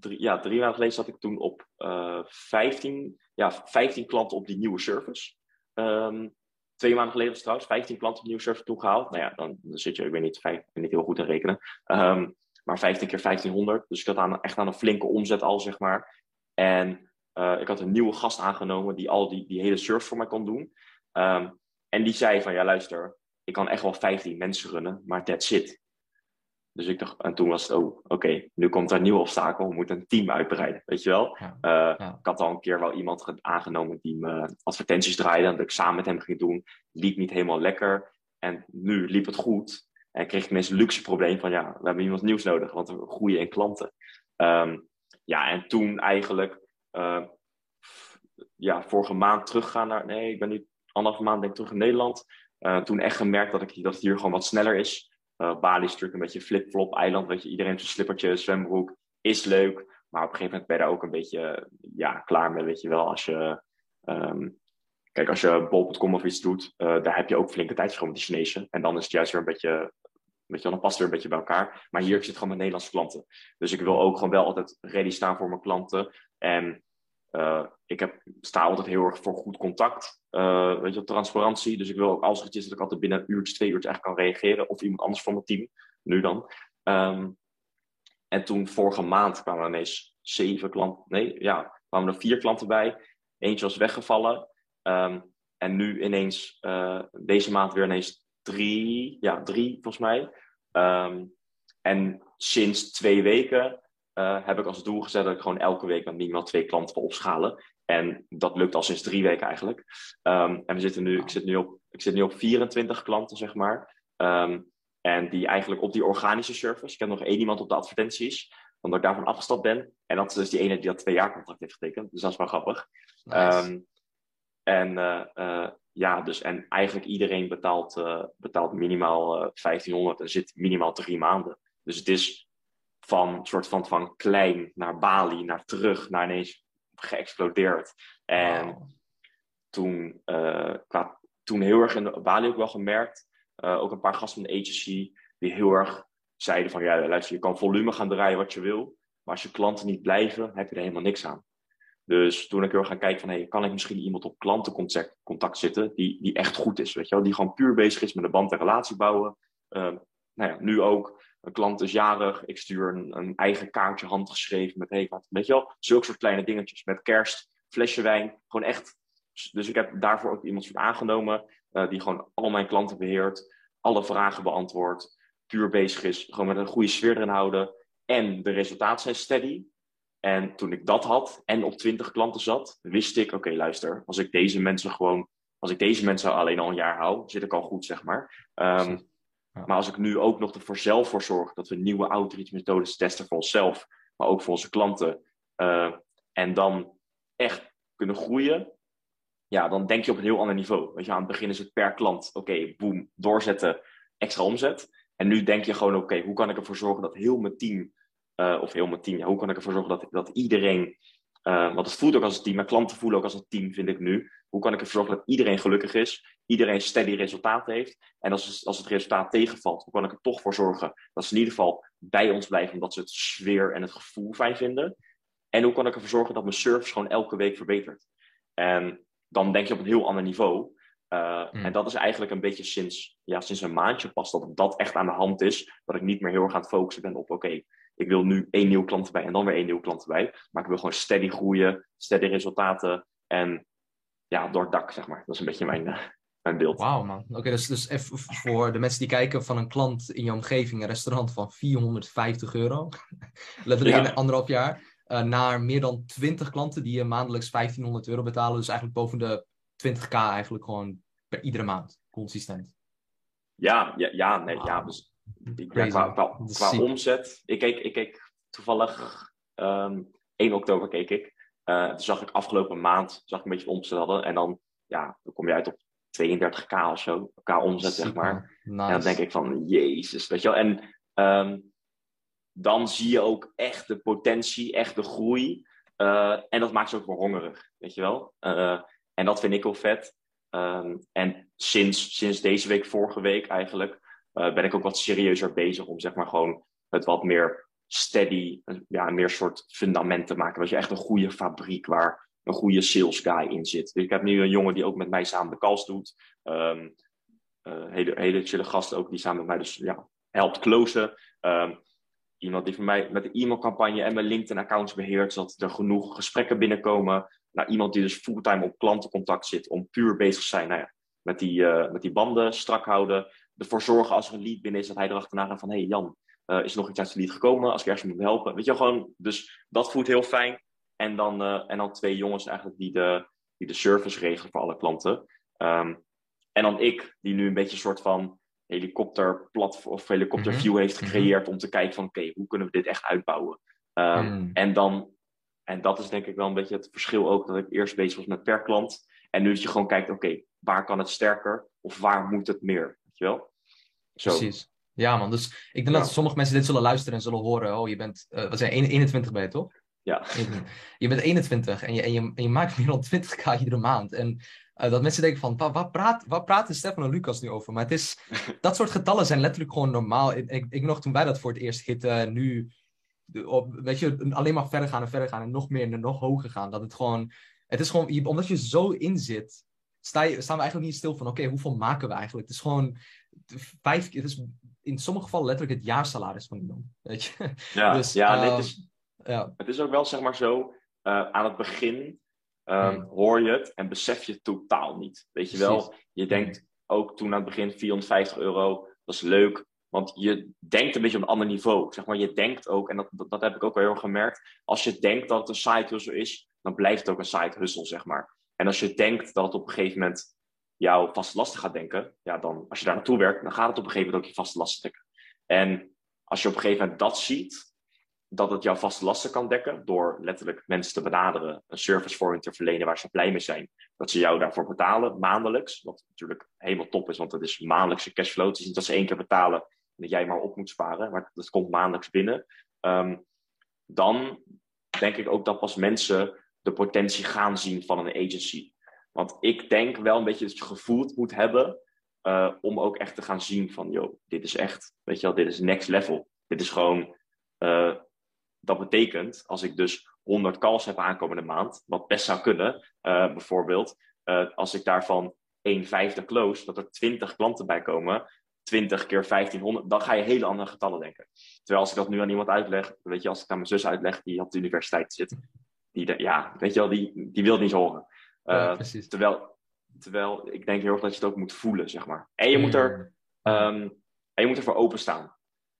drie, ja, drie maanden geleden zat ik toen op uh, eh, 15, ja, 15 klanten op die nieuwe service. Um, twee maanden geleden was trouwens 15 klanten op die nieuwe service toegehaald. Nou ja, dan, dan zit je, ik weet niet, vijf, ik ben niet heel goed in rekenen. Um, maar 15 keer 1500. Dus ik had aan, echt aan een flinke omzet al, zeg maar. En ik had een nieuwe gast aangenomen die al die, die hele service voor mij kon doen. Um, en die zei van, ja luister, ik kan echt wel 15 mensen runnen, maar that's it. Dus ik dacht, en toen was het, oh, oké, nu komt er een nieuw obstakel, we moeten een team uitbreiden, weet je wel. Ja, uh, Ik had al een keer wel iemand aangenomen die me advertenties draaide, dat ik samen met hem ging doen. Liep niet helemaal lekker. En nu liep het goed. En kreeg ik ineens een luxe probleem van, ja, we hebben iemand nieuws nodig, want we groeien in klanten. Um, ja, en toen eigenlijk, uh, ja, vorige maand teruggaan naar, nee, ik ben nu anderhalve maand denk ik terug in Nederland. Uh, toen echt gemerkt dat, ik, dat het hier gewoon wat sneller is. Uh, Bali is natuurlijk een beetje flip-flop eiland. Weet je, iedereen heeft slippertje, zwembroek. Is leuk. Maar op een gegeven moment ben je daar ook een beetje ja, klaar mee. Weet je wel, als je... Um, kijk, als je bol.com of iets doet, uh, daar heb je ook flinke tijdsverschil met de Chinezen. En dan is het juist weer een beetje... Weet je dan past het weer een beetje bij elkaar. Maar hier zit gewoon met Nederlandse klanten. Dus ik wil ook gewoon wel altijd ready staan voor mijn klanten. En uh, ik heb, sta altijd heel erg voor goed contact. Uh, weet je, transparantie. Dus ik wil ook als het is dat ik altijd binnen een uurtje, twee uurtjes eigenlijk kan reageren. Of iemand anders van mijn team. Nu dan. Um, en toen vorige maand kwamen er ineens zeven klanten. Nee, ja, kwamen er vier klanten bij. Eentje was weggevallen. Um, en nu ineens, uh, deze maand weer ineens drie. Ja, drie volgens mij. Um, en sinds twee weken uh, heb ik als doel gezet dat ik gewoon elke week met minimaal twee klanten wil opschalen. En dat lukt al sinds drie weken eigenlijk. Um, en we zitten nu, ik, zit nu op, ik zit nu op 24 klanten, zeg maar. Um, en die eigenlijk op die organische service. Ik heb nog één iemand op de advertenties. omdat ik daarvan afgestapt ben. En dat is dus die ene die dat twee jaar contract heeft getekend. Dus dat is wel grappig. Ehm, en uh, ja, dus en eigenlijk iedereen betaalt, betaalt minimaal 1500 en zit minimaal drie maanden. Dus het is van soort van, van klein naar Bali, naar terug, naar ineens geëxplodeerd. En toen, qua, toen heel erg in Bali ook wel gemerkt, ook een paar gasten van de agency die heel erg zeiden van ja, luister, je kan volume gaan draaien wat je wil, maar als je klanten niet blijven, heb je er helemaal niks aan. Dus toen ik heel gaan kijken van, hey, kan ik misschien iemand op klantencontact contact zitten die, die echt goed is, weet je wel? Die gewoon puur bezig is met een band en relatie bouwen. Uh, nou ja, nu ook, een klant is jarig, ik stuur een, een eigen kaartje handgeschreven met, hey, wat, weet je wel? Zulke soort kleine dingetjes, met kerst, flesje wijn, gewoon echt. Dus ik heb daarvoor ook iemand aangenomen, uh, die gewoon al mijn klanten beheert, alle vragen beantwoordt, puur bezig is, gewoon met een goede sfeer erin houden. En de resultaten zijn steady. En toen ik dat had en op 20 klanten zat, wist ik, oké, luister, als ik deze mensen gewoon, als ik deze mensen alleen al een jaar hou, zit ik al goed, zeg maar. Um, Maar als ik nu ook nog ervoor zelf voor zorg dat we nieuwe outreach methodes testen voor onszelf, maar ook voor onze klanten, uh, en dan echt kunnen groeien, ja, dan denk je op een heel ander niveau. Weet je, aan het begin is het per klant, oké, boom, doorzetten, extra omzet. En nu denk je gewoon, oké, hoe kan ik ervoor zorgen dat heel mijn team, uh, of heel mijn team, ja, hoe kan ik ervoor zorgen dat, dat iedereen, uh, want het voelt ook als een team, mijn klanten voelen ook als een team, vind ik nu. Hoe kan ik ervoor zorgen dat iedereen gelukkig is, iedereen steady resultaten heeft. En als, als het resultaat tegenvalt, hoe kan ik er toch voor zorgen dat ze in ieder geval bij ons blijven, omdat ze het sfeer en het gevoel fijn vinden. En hoe kan ik ervoor zorgen dat mijn service gewoon elke week verbetert. En dan denk je op een heel ander niveau. Uh, En dat is eigenlijk een beetje sinds, ja, sinds een maandje pas dat dat echt aan de hand is. Dat ik niet meer heel erg aan het focussen ben op, oké, ik wil nu één nieuw klant erbij en dan weer één nieuw klant erbij. Maar ik wil gewoon steady groeien, steady resultaten en ja, door het dak, zeg maar. Dat is een beetje mijn, uh, mijn beeld. Wauw, man. Oké, dus, dus even voor de mensen die kijken van een klant in je omgeving, een restaurant van 450 euro, letterlijk ja. in anderhalf jaar, uh, naar meer dan 20 klanten die je maandelijks 1500 euro betalen. Dus eigenlijk boven de 20k eigenlijk gewoon per iedere maand, consistent. Ja, ja, ja nee, ja. Dus, ja, qua, qua, qua omzet, ik keek, ik keek toevallig um, 1 oktober keek ik. Uh, toen zag ik afgelopen maand zag ik een beetje omzet hadden. En dan, ja, dan kom je uit op 32k of zo, k omzet, zeg maar. Nice. En dan denk ik van, jezus, weet je wel. En um, dan zie je ook echt de potentie, echt de groei. Uh, en dat maakt ze ook wel hongerig, weet je wel. Uh, en dat vind ik wel vet. Um, en sinds, sinds deze week, vorige week eigenlijk, uh, ben ik ook wat serieuzer bezig om zeg maar gewoon het wat meer steady, ja, meer soort fundament te maken. Dat je echt een goede fabriek waar een goede sales guy in zit. Dus ik heb nu een jongen die ook met mij samen de calls doet. Um, uh, hele, hele chille gasten ook die samen met mij dus ja, helpt closen. Um, iemand die voor mij met de e-mailcampagne en mijn LinkedIn-accounts beheert, zodat er genoeg gesprekken binnenkomen naar iemand die dus fulltime op klantencontact zit, om puur bezig te zijn nou ja, met, die, uh, met die banden strak houden. Ervoor zorgen als er een lead binnen is, dat hij erachterna gaat van, hé hey Jan, uh, is er nog iets uit de lead gekomen? Als ik ergens moet helpen. Weet je gewoon, dus dat voelt heel fijn. En dan, uh, en dan twee jongens eigenlijk die de, die de service regelen voor alle klanten. Um, en dan ik, die nu een beetje een soort van helikopterplatform of helikopterview mm -hmm. heeft mhm. gecreëerd om te kijken van, oké, hoe kunnen we dit echt uitbouwen? Um, mm. En dan en dat is denk ik wel een beetje het verschil ook, dat ik eerst bezig was met per klant. En nu dat je gewoon kijkt, oké, waar kan het sterker of waar moet het meer? Je wel? Zo. Precies. Ja man, dus ik denk dat sommige mensen dit zullen luisteren en zullen horen. Oh, je bent, uh, wat zijn 21 ben je toch? Ja. Je bent 21 en je, en je, en je maakt meer dan 20k iedere maand. En uh, dat mensen denken van, waar, praat, waar praten Stefan en Lucas nu over? Maar het is, dat soort getallen zijn letterlijk gewoon normaal. Ik, ik, nog toen wij dat voor het eerst hitten, nu op, weet je, alleen maar verder gaan en verder gaan en nog meer en nog hoger gaan. Dat het gewoon, het is gewoon, omdat je zo in zit, sta je, staan we eigenlijk niet stil van, oké, hoeveel maken we eigenlijk? Het is gewoon vijf, het is in sommige gevallen letterlijk het jaarsalaris van iemand, weet je. Ja, dus, ja, nee, het, ehm, is, ja. het is ook wel, zeg maar zo, uh, aan het begin um, hmm. hoor je het en besef je het totaal niet. Weet je wel, je denkt hmm. ook toen aan het begin 450 euro, dat is leuk, want je denkt een beetje op een ander niveau. Zeg maar, je denkt ook, en dat, dat, heb ik ook wel heel erg gemerkt. Als je denkt dat het een side hustle is, dan blijft het ook een side hustle, zeg maar. En als je denkt dat het op een gegeven moment jouw vaste lasten gaat denken, ja, dan als je daar naartoe werkt, dan gaat het op een gegeven moment ook je vaste lasten denken. En als je op een gegeven moment dat ziet, dat het jouw vaste lasten kan dekken door letterlijk mensen te benaderen, een service voor hen te verlenen waar ze blij mee zijn. Dat ze jou daarvoor betalen maandelijks, wat natuurlijk helemaal top is, want het is maandelijkse cashflow. Het is niet dat ze één keer betalen en dat jij maar op moet sparen, maar dat komt maandelijks binnen. Ehm, dan denk ik ook dat pas mensen de potentie gaan zien van een agency. Want ik denk wel een beetje dat je gevoeld moet hebben uh, om ook echt te gaan zien van, joh, dit is echt, weet je wel, dit is next level. Dit is gewoon, uh, dat betekent, als ik dus 100 calls heb aankomende maand, wat best zou kunnen, uh, bijvoorbeeld, als ik daarvan 1 vijfde close, dat er 20 klanten bij komen, 20 keer 1500, dan ga je hele andere getallen denken. Terwijl als ik dat nu aan iemand uitleg, weet je, als ik aan mijn zus uitleg, die op de universiteit zit, die, ja, weet je wel, die, die wil het niet horen. Uh, terwijl, terwijl ik denk heel erg dat je het ook moet voelen, zeg maar. En je moet er, um, en je moet ervoor openstaan.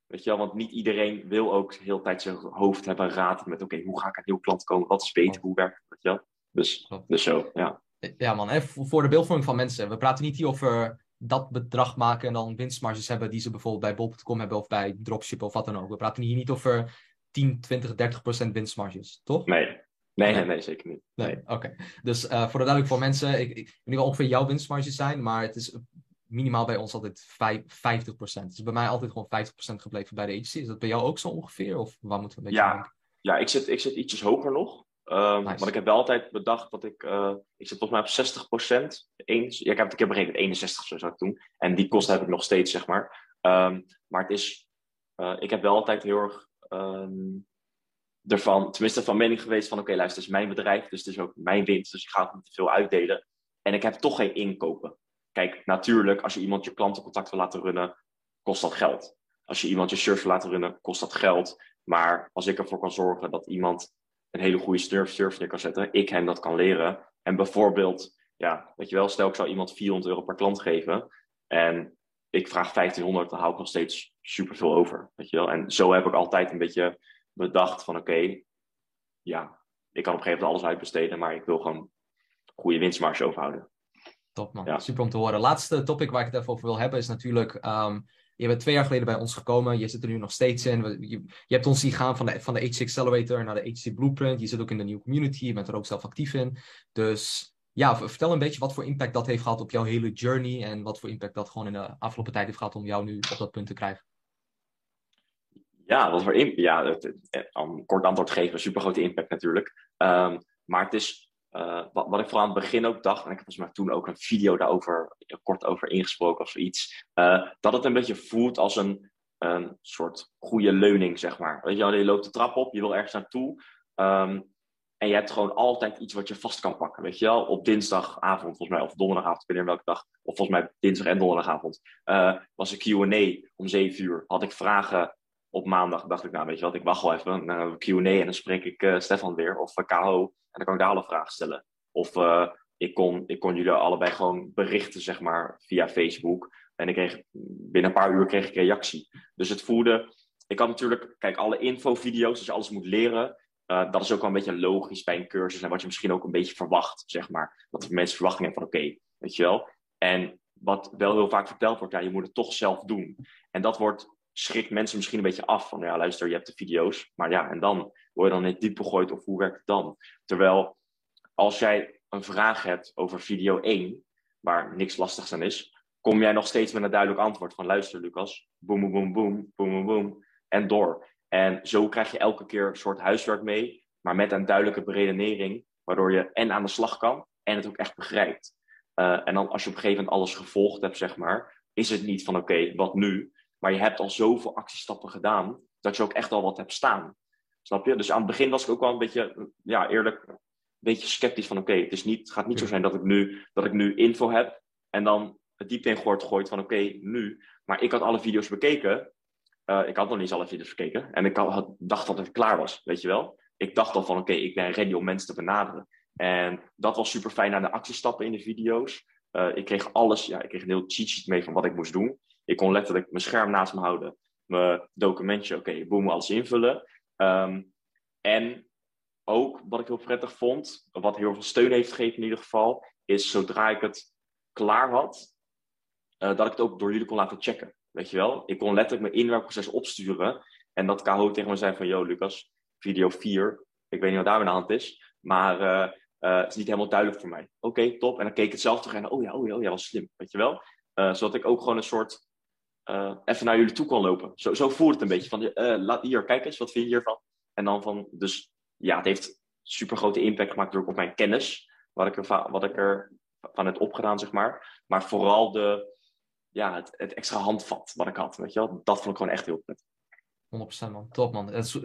Weet je wel, want niet iedereen wil ook heel de tijd zijn hoofd hebben raad met, oké, hoe ga ik aan nieuwe klant komen? Wat is beter? Hoe werkt het? Weet je wel? Dus, dus zo, ja. Ja man, even voor de beeldvorming van mensen. We praten niet hier over dat bedrag maken en dan winstmarges hebben die ze bijvoorbeeld bij bol.com hebben of bij dropship of wat dan ook. We praten hier niet over 10, 20, 30 procent winstmarges, toch? Nee, Nee, nee, nee, zeker niet. Nee, oké. Dus uh, voor de duidelijk voor mensen, ik, ik weet niet wel ongeveer jouw winstmarges zijn, maar het is minimaal bij ons altijd 5, 50%. Het is bij mij altijd gewoon 50% gebleven bij de agency. Is dat bij jou ook zo ongeveer? Of waar moeten we een beetje ja, Ja, ik zit, ik zit ietsjes hoger nog. Um, nice. Want ik heb wel altijd bedacht dat ik... Uh, ik zit volgens mij op 60%. Eens, ja, ik heb het een keer berekend, 61 zo zou ik doen. En die kosten heb ik nog steeds, zeg maar. Um, maar het is... Uh, ik heb wel altijd heel erg... Um, ervan, tenminste van mening geweest van oké, luister, het is mijn bedrijf, dus het is ook mijn winst, dus ik ga het niet te veel uitdelen. En ik heb toch geen inkopen. Kijk, natuurlijk, als je iemand je klantencontact wil laten runnen, kost dat geld. Als je iemand je service wil laten runnen, kost dat geld. Maar als ik ervoor kan zorgen dat iemand een hele goede service neer kan zetten, ik hem dat kan leren. En bijvoorbeeld, ja, weet je wel, stel ik zou iemand 400 euro per klant geven en ik vraag 1500, dan hou ik nog steeds superveel over. Weet je wel? En zo heb ik altijd een beetje bedacht van oké, ja, ik kan op een gegeven moment alles uitbesteden, maar ik wil gewoon goede winstmarge overhouden. Top man, super om te horen. Laatste topic waar ik het even over wil hebben is natuurlijk, um, je bent twee jaar geleden bij ons gekomen, je zit er nu nog steeds in. Je, je hebt ons zien gaan van de, van de HC Accelerator naar de HC Blueprint, je zit ook in de nieuwe community, je bent er ook zelf actief in. Dus ja, vertel een beetje wat voor impact dat heeft gehad op jouw hele journey en wat voor impact dat gewoon in de afgelopen tijd heeft gehad om jou nu op dat punt te krijgen. Ja, wat voor ja, het, een kort antwoord geven, super grote impact natuurlijk. Um, maar het is, uh, wat, wat, ik vooral aan het begin ook dacht, en ik heb volgens mij toen ook een video daarover kort over ingesproken of zoiets, uh, dat het een beetje voelt als een, een soort goede leuning, zeg maar. Weet je, je loopt de trap op, je wil ergens naartoe. Um, en je hebt gewoon altijd iets wat je vast kan pakken. Weet je wel, op dinsdagavond volgens mij, of donderdagavond, ik weet welke dag. Of volgens mij dinsdag en donderdagavond. Uh, was een QA om 7 uur. Had ik vragen op maandag dacht ik, nou weet je wat, ik wacht wel even naar een Q&A en dan spreek ik uh, Stefan weer of uh, KO en dan kan ik daar alle vragen stellen. Of ik, kon, ik kon jullie allebei gewoon berichten, zeg maar, via Facebook. En ik kreeg, binnen een paar uur kreeg ik reactie. Dus het voelde, ik had natuurlijk, kijk, alle infovideo's, als je alles moet leren, dat is ook wel een beetje logisch bij een cursus en wat je misschien ook een beetje verwacht, zeg maar. Dat mensen verwachtingen hebben van, oké, weet je wel. En wat wel heel vaak verteld wordt, ja, je moet het toch zelf doen. En dat wordt schrikt mensen misschien een beetje af van, ja, luister, je hebt de video's, maar ja, en dan? Word je dan in het diep gegooid of hoe werkt het dan? Terwijl, als jij een vraag hebt over video 1, waar niks lastigs aan is, kom jij nog steeds met een duidelijk antwoord van, luister Lucas, boem, boem, boem, boem, boem, en door. En zo krijg je elke keer een soort huiswerk mee, maar met een duidelijke beredenering, waardoor je en aan de slag kan en het ook echt begrijpt. Uh, en dan als je op een gegeven moment alles gevolgd hebt, zeg maar, is het niet van oké, wat nu? Maar je hebt al zoveel actiestappen gedaan, dat je ook echt al wat hebt staan. Snap je? Dus aan het begin was ik ook wel een beetje, ja, eerlijk, een beetje sceptisch van oké, het is niet, gaat niet zo zijn dat ik nu, dat ik nu info heb en dan het diepte in gegooid van oké, nu. Maar ik had alle video's bekeken. Uh, ik had nog niet eens alle video's bekeken. En ik had, dacht dat het klaar was, weet je wel. Ik dacht al van oké, ik ben ready om mensen te benaderen. En dat was super fijn aan de actiestappen in de video's. Uh, ik kreeg alles, ja, ik kreeg een heel cheat sheet mee van wat ik moest doen. Ik kon letterlijk mijn scherm naast me houden, mijn documentje, oké, okay, boem, alles invullen. Um, en ook wat ik heel prettig vond, wat heel veel steun heeft gegeven in ieder geval, is zodra ik het klaar had, uh, dat ik het ook door jullie kon laten checken. Weet je wel? Ik kon letterlijk mijn inwerkproces opsturen. En dat KHO tegen me zei van, yo Lucas, video 4, ik weet niet wat daar aan de hand is, maar het is niet helemaal duidelijk voor mij. Oké, top. En dan keek ik het zelf terug en oh ja, oh ja, oh ja, was slim, weet je wel. zodat ik ook gewoon een soort, even naar jullie toe kon lopen. Zo, zo het een beetje van, laat hier, kijk eens, wat vind je hiervan? En dan van, dus ja, het heeft super grote impact gemaakt op mijn kennis, wat ik er, wat ik er van heb opgedaan, zeg maar. Maar vooral de, ja, het, het extra handvat wat ik had, weet je wel. Dat vond ik gewoon echt heel vet. 100% man, top man. is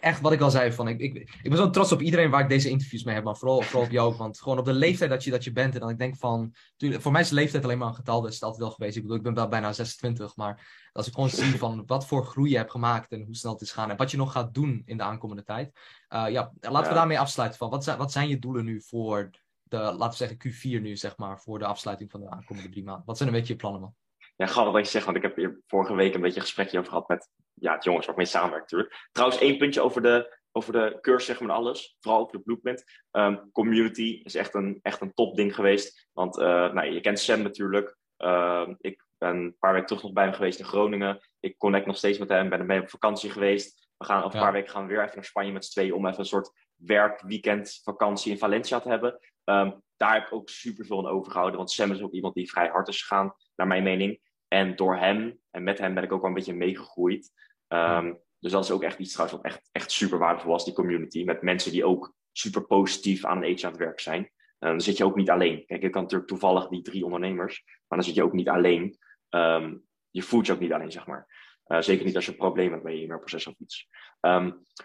echt wat ik al zei, van, ik, ik, ik ben zo trots op iedereen waar ik deze interviews mee heb, maar vooral, vooral op jou. Want gewoon op de leeftijd dat je, dat je bent. En dan ik denk van, voor mij is de leeftijd alleen maar een getal, dus het altijd wel geweest. Ik bedoel, ik ben wel bijna 26, maar als ik gewoon zie van wat voor groei je hebt gemaakt en hoe snel het is gaan en wat je nog gaat doen in de aankomende tijd. Uh, ja, laten we daarmee afsluiten van, wat zijn, wat zijn je doelen nu voor de, laten we zeggen Q4 nu, zeg maar, voor de afsluiting van de aankomende drie maanden? Wat zijn een beetje je plannen man? Ja, grappig wat je zegt, want ik heb hier vorige week een beetje een gesprekje over gehad met ja, het jongens waar ik mee samenwerk natuurlijk. Trouwens, één puntje over de, over de cursus, zeg maar, alles. Vooral over de blueprint. Um, community is echt een, echt een top ding geweest. Want uh, nou, je kent Sam natuurlijk. Uh, ik ben een paar weken terug nog bij hem geweest in Groningen. Ik connect nog steeds met hem, ben mee op vakantie geweest. We gaan over een paar weken gaan we weer even naar Spanje met z'n tweeën om even een soort werkweekend vakantie in Valencia te hebben. Um, daar heb ik ook super veel aan overgehouden. Want Sam is ook iemand die vrij hard is gegaan, naar mijn mening. En door hem en met hem ben ik ook wel een beetje meegegroeid. Um, dus dat is ook echt iets trouwens wat echt, echt super waardevol was, die community. Met mensen die ook super positief aan een aan het werk zijn. Um, dan zit je ook niet alleen. Kijk, je kan natuurlijk toevallig die drie ondernemers, maar dan zit je ook niet alleen. Um, je voelt je ook niet alleen, zeg maar. Uh, zeker niet als je een probleem hebt met je e-mailproces of iets.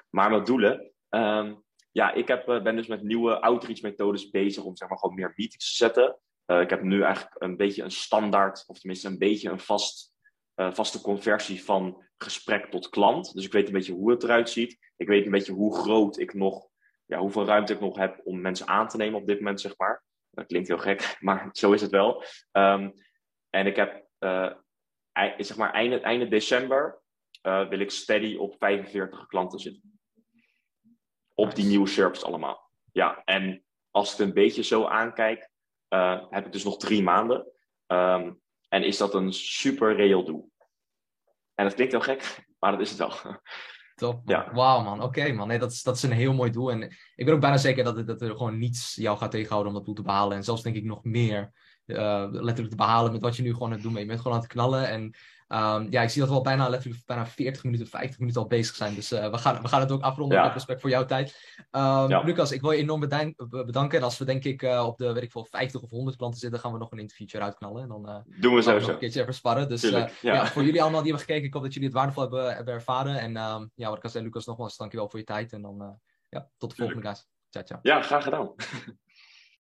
Maar met doelen. Ja, ik heb, uh, ben dus met nieuwe outreach methodes bezig om zeg maar gewoon meer meetings te zetten. Uh, ik heb nu eigenlijk een beetje een standaard, of tenminste een beetje een vast, uh, vaste conversie van gesprek tot klant. Dus ik weet een beetje hoe het eruit ziet. Ik weet een beetje hoe groot ik nog, ja, hoeveel ruimte ik nog heb om mensen aan te nemen op dit moment, zeg maar. Dat klinkt heel gek, maar zo is het wel. Um, en ik heb, uh, zeg maar, einde, einde december wil ik steady op 45 klanten zitten. Op die nieuwe SERPs allemaal. Ja, en als ik het een beetje zo aankijk, heb ik dus nog drie maanden. Um, en is dat een super reëel doel. En dat klinkt heel gek, maar dat is het wel. Top. Ja. Wauw, man. Oké, man. Nee, dat, is, dat is een heel mooi doel. En ik ben ook bijna zeker dat, dat er gewoon niets jou gaat tegenhouden om dat doel te behalen. En zelfs denk ik nog meer uh, letterlijk te behalen met wat je nu gewoon aan het doen bent. Je bent gewoon aan het knallen. En Um, ja, ik zie dat we al bijna, letterlijk bijna 40 minuten, 50 minuten al bezig zijn. Dus uh, we, gaan, we gaan het ook afronden met respect voor jouw tijd. Um, Lucas, ik wil je enorm bedanken. En als we denk ik uh, op de, weet ik veel, 50 of 100 klanten zitten, gaan we nog een interviewtje uitknallen. En dan Doen we zo. nog een keertje even sparren. Dus ja. ja. voor jullie allemaal die hebben gekeken, ik hoop dat jullie het waardevol hebben, hebben ervaren. En um, ja, wat ik zeggen, Lucas, nogmaals dankjewel voor je tijd. En dan ja, tot de volgende, guys. Ciao, ciao. Ja, graag gedaan.